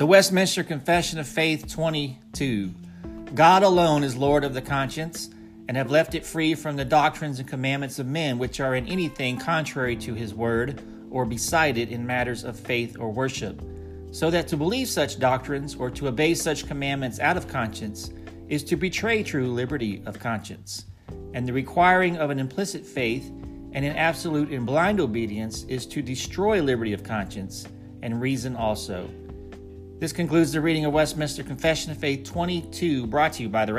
The Westminster Confession of Faith 22. God alone is Lord of the conscience, and have left it free from the doctrines and commandments of men which are in anything contrary to his word, or beside it in matters of faith or worship. So that to believe such doctrines or to obey such commandments out of conscience is to betray true liberty of conscience. And the requiring of an implicit faith and an absolute and blind obedience is to destroy liberty of conscience and reason also. This concludes the reading of Westminster Confession of Faith 22, brought to you by the